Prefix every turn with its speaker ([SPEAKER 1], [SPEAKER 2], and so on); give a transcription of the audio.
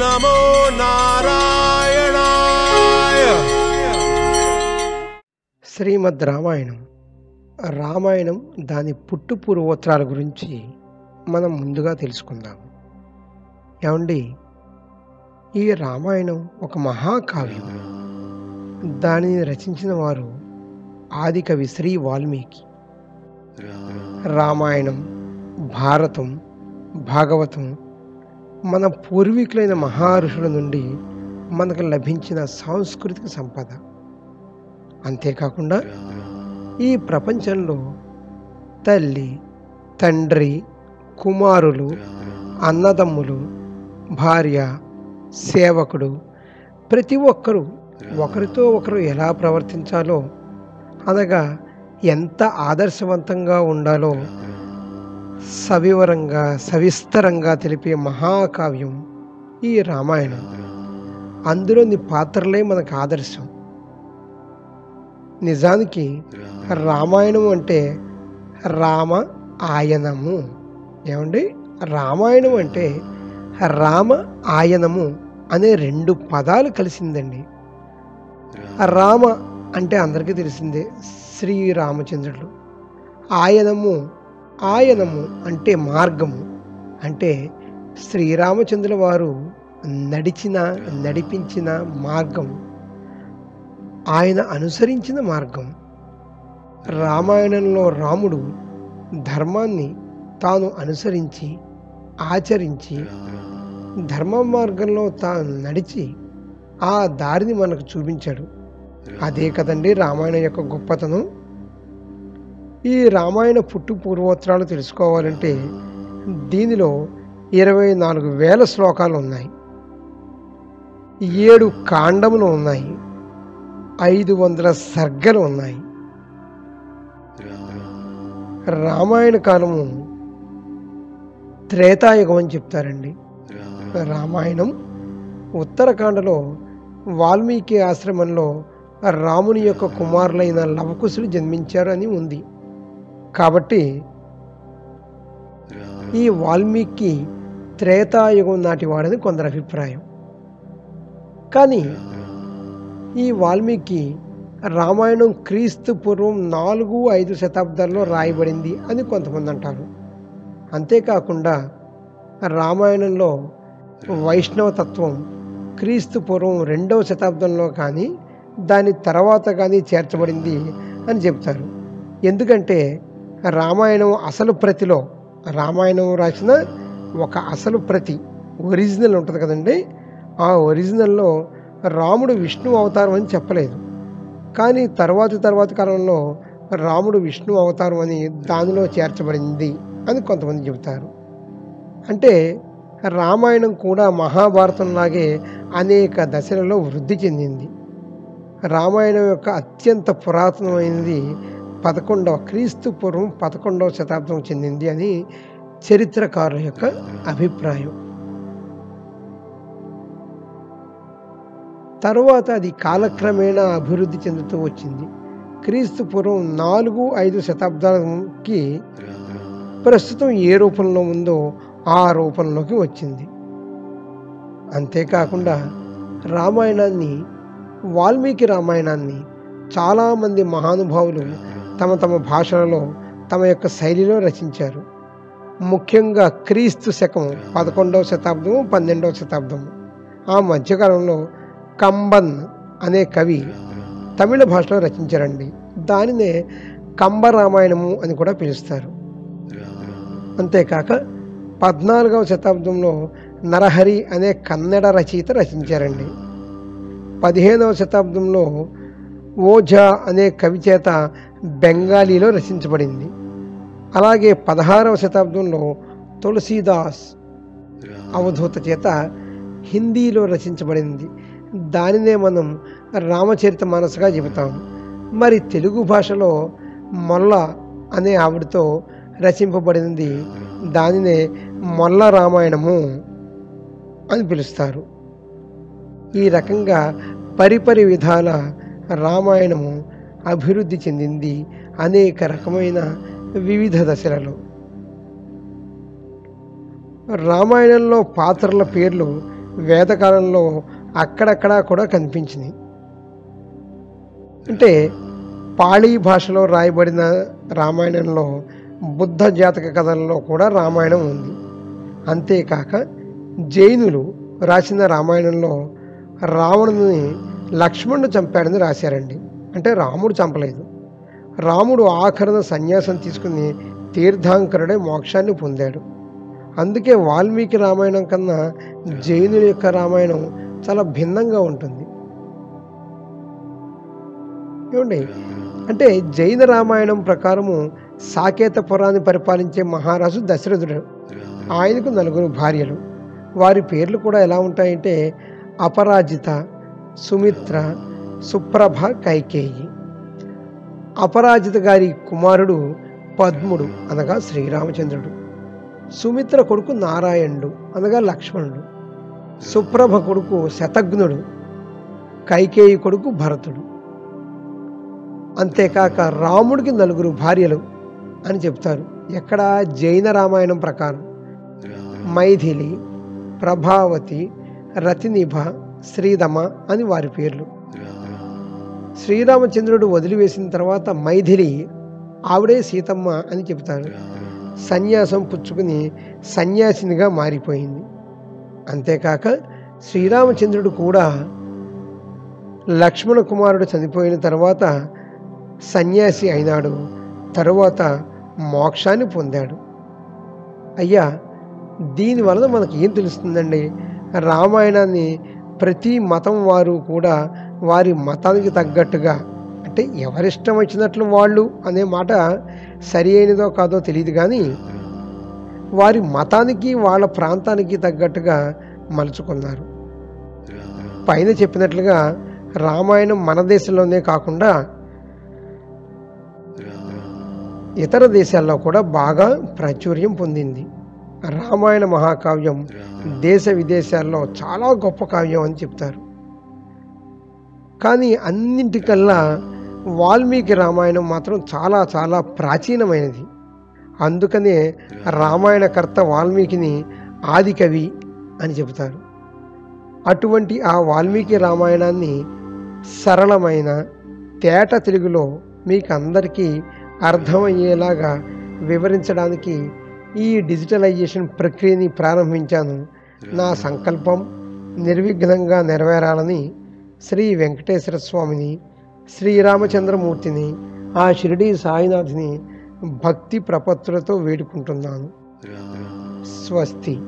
[SPEAKER 1] నమో నారాయణాయ
[SPEAKER 2] శ్రీమద్ రామాయణం. రామాయణం దాని పుట్టు పూర్వోత్తరాల గురించి మనం ముందుగా తెలుసుకుందాం. ఏమండి? ఈ రామాయణం ఒక మహాకావ్యం. దానిని రచించిన వారు ఆదికవి శ్రీ వాల్మీకి. రామాయణం భారతం భాగవతం మన పూర్వీకులైన మహర్షుల నుండి మనకు లభించిన సాంస్కృతిక సంపద. అంతేకాకుండా ఈ ప్రపంచంలో తల్లి తండ్రి కుమారులు అన్నదమ్ములు భార్య సేవకుడు ప్రతి ఒక్కరూ ఒకరితో ఒకరు ఎలా ప్రవర్తించాలో అనగా ఎంత ఆదర్శవంతంగా ఉండాలో సవివరంగా సవిస్తరంగా తెలిపే మహాకావ్యం ఈ రామాయణం. అందులోని పాత్రలే మనకు ఆదర్శం. నిజానికి రామాయణం అంటే రామ ఆయనము. ఏమండి? రామాయణం అంటే రామ ఆయనము అనే రెండు పదాలు కలిసిందండి. రామ అంటే అందరికీ తెలిసిందే శ్రీరామచంద్రుడు ఆయనము ఆయనము అంటే మార్గము. అంటే శ్రీరామచంద్రుల వారు నడిచిన నడిపించిన మార్గం. ఆయన అనుసరించిన మార్గం. రామాయణంలో రాముడు ధర్మాన్ని తాను అనుసరించి ఆచరించి ధర్మ మార్గంలో తాను నడిచి ఆ దారిని మనకు చూపించాడు. అదే కదండి రామాయణం యొక్క గొప్పతనం. ఈ రామాయణ పుట్టు పూర్వోత్తరాలు తెలుసుకోవాలంటే దీనిలో ఇరవై నాలుగు వేల శ్లోకాలు ఉన్నాయి. ఏడు కాండములు ఉన్నాయి. ఐదు వందల సర్గలు ఉన్నాయి. రామాయణ కాలము త్రేతాయుగం అని చెప్తారండి. రామాయణం ఉత్తరాఖండలో వాల్మీకి ఆశ్రమంలో రాముని యొక్క కుమారులైన లవకుశులు జన్మించారు అని ఉంది. కాబట్టి ఈ వాల్మీకి త్రేతాయుగం నాటి వాడని కొందరు అభిప్రాయం. కానీ ఈ వాల్మీకి రామాయణం క్రీస్తు పూర్వం నాలుగు ఐదు శతాబ్దాల్లో రాయబడింది అని కొంతమంది అంటారు. అంతేకాకుండా రామాయణంలో వైష్ణవ తత్వం క్రీస్తు పూర్వం రెండవ శతాబ్దంలో కానీ దాని తర్వాత కానీ చేర్చబడింది అని చెప్తారు ఎందుకంటే రామాయణం అసలు ప్రతిలో రామాయణం రాసిన ఒక అసలు ప్రతి ఒరిజినల్ ఉంటుంది కదండి. ఆ ఒరిజినల్లో రాముడు విష్ణు అవతారం అని చెప్పలేదు. కానీ తర్వాతి తర్వాతి కాలంలో రాముడు విష్ణు అవతారం అని దానిలో చేర్చబడింది అని కొంతమంది చెబుతారు. అంటే రామాయణం కూడా మహాభారతంలాగే అనేక దశలలో వృద్ధి చెందింది. రామాయణం యొక్క అత్యంత పురాతనమైనది పదకొండవ క్రీస్తు పూర్వం పదకొండవ శతాబ్దం చెందింది అని చరిత్రకారుల యొక్క అభిప్రాయం. తరువాత అది కాలక్రమేణా అభివృద్ధి చెందుతూ వచ్చింది. క్రీస్తు పూర్వం నాలుగు ఐదు శతాబ్దాలకి ప్రస్తుతం ఏ రూపంలో ఉందో ఆ రూపంలోకి వచ్చింది. అంతేకాకుండా రామాయణాన్ని వాల్మీకి రామాయణాన్ని చాలామంది మహానుభావులు తమ తమ భాషలలో తమ యొక్క శైలిలో రచించారు. ముఖ్యంగా క్రీస్తు శకం పదకొండవ శతాబ్దము పన్నెండవ శతాబ్దము. ఆ మధ్యకాలంలో కంబన్ అనే కవి తమిళ భాషలో రచించారండి. దానినే కంబ రామాయణము అని కూడా పిలుస్తారు. అంతేకాక పద్నాలుగవ శతాబ్దంలో నరహరి అనే కన్నడ రచయిత రచించారండి. పదిహేనవ శతాబ్దంలో ఓఝా అనే కవి చేత బెంగాలీలో రచించబడింది. అలాగే పదహారవ శతాబ్దంలో తులసీదాస్ అవధూత చేత హిందీలో రచించబడింది. దానినే మనం రామచరిత మనసుగా చెబుతాం. మరి తెలుగు భాషలో మొల్ల అనే ఆవిడతో రచింపబడింది. దానినే మొల్ల రామాయణము అని పిలుస్తారు. ఈ రకంగా పరిపరి విధాల రామాయణము అభివృద్ధి చెందింది అనేక రకమైన వివిధ దశలలో. రామాయణంలో పాత్రల పేర్లు వేదకాలంలో అక్కడక్కడా కూడా కనిపించింది అంటే పాళీ భాషలో రాయబడిన రామాయణంలో బుద్ధ జాతక కథల్లో కూడా రామాయణం ఉంది. అంతేకాక జైనులు రాసిన రామాయణంలో రావణుని లక్ష్మణుడు చంపాడని రాశారండి. అంటే రాముడు చంపలేదు. రాముడు ఆఖరణ సన్యాసం తీసుకుని తీర్థాంకరుడే మోక్షాన్ని పొందాడు. అందుకే వాల్మీకి రామాయణం కన్నా జైనుల యొక్క రామాయణం చాలా భిన్నంగా ఉంటుంది. ఏమండి? అంటే జైన రామాయణం ప్రకారము సాకేతపురాన్ని పరిపాలించే మహారాజు దశరథుడు. ఆయనకు నలుగురు భార్యలు. వారి పేర్లు కూడా ఎలా ఉంటాయంటే అపరాజిత సుమిత్ర సుప్రభ కైకేయి. అపరాజిత గారి కుమారుడు పద్ముడు అనగా శ్రీరామచంద్రుడు. సుమిత్ర కొడుకు నారాయణుడు అనగా లక్ష్మణుడు. సుప్రభ కొడుకు శతఘ్నుడు కైకేయి కొడుకు భరతుడు. అంతేకాక రాముడికి నలుగురు భార్యలు అని చెప్తారు. ఎక్కడ? జైన రామాయణం ప్రకారం. మైథిలి ప్రభావతి రతినిభ శ్రీదమ అని వారి పేర్లు. శ్రీరామచంద్రుడు వదిలివేసిన తర్వాత మైథిలి ఆవిడే సీతమ్మ అని చెబుతారు సన్యాసం పుచ్చుకుని సన్యాసినిగా మారిపోయింది. అంతేకాక శ్రీరామచంద్రుడు కూడా లక్ష్మణ కుమారుడు చనిపోయిన తర్వాత సన్యాసి అయినాడు. తరువాత మోక్షాన్ని పొందాడు. అయ్యా దీని వలన మనకి ఏం తెలుస్తుందండి? రామాయణాన్ని ప్రతి మతం వారు కూడా వారి మతానికి తగ్గట్టుగా అంటే ఎవరిష్టం వచ్చినట్లు వాళ్ళు అనే మాట సరి అయినదో కాదో తెలియదు కానీ వారి మతానికి వాళ్ళ ప్రాంతానికి తగ్గట్టుగా మలుచుకున్నారు. పైన చెప్పినట్లుగా రామాయణం మన దేశంలోనే కాకుండా ఇతర దేశాల్లో కూడా బాగా ప్రాచుర్యం పొందింది. రామాయణ మహాకావ్యం దేశ విదేశాల్లో చాలా గొప్ప కావ్యం అని చెప్తారు. కానీ అన్నింటికల్లా వాల్మీకి రామాయణం మాత్రం చాలా చాలా ప్రాచీనమైనది. అందుకనే రామాయణకర్త వాల్మీకిని ఆదికవి అని చెబుతారు. అటువంటి ఆ వాల్మీకి రామాయణాన్ని సరళమైన తేట తెలుగులో మీకు అందరికీ అర్థమయ్యేలాగా వివరించడానికి ఈ డిజిటలైజేషన్ ప్రక్రియని ప్రారంభించాను. నా సంకల్పం నిర్విఘ్నంగా నెరవేరాలని శ్రీ వెంకటేశ్వర స్వామిని శ్రీరామచంద్రమూర్తిని ఆ షిరిడి సాయినాథ్ని భక్తి ప్రపత్తులతో వేడుకుంటున్నాను. స్వస్తి.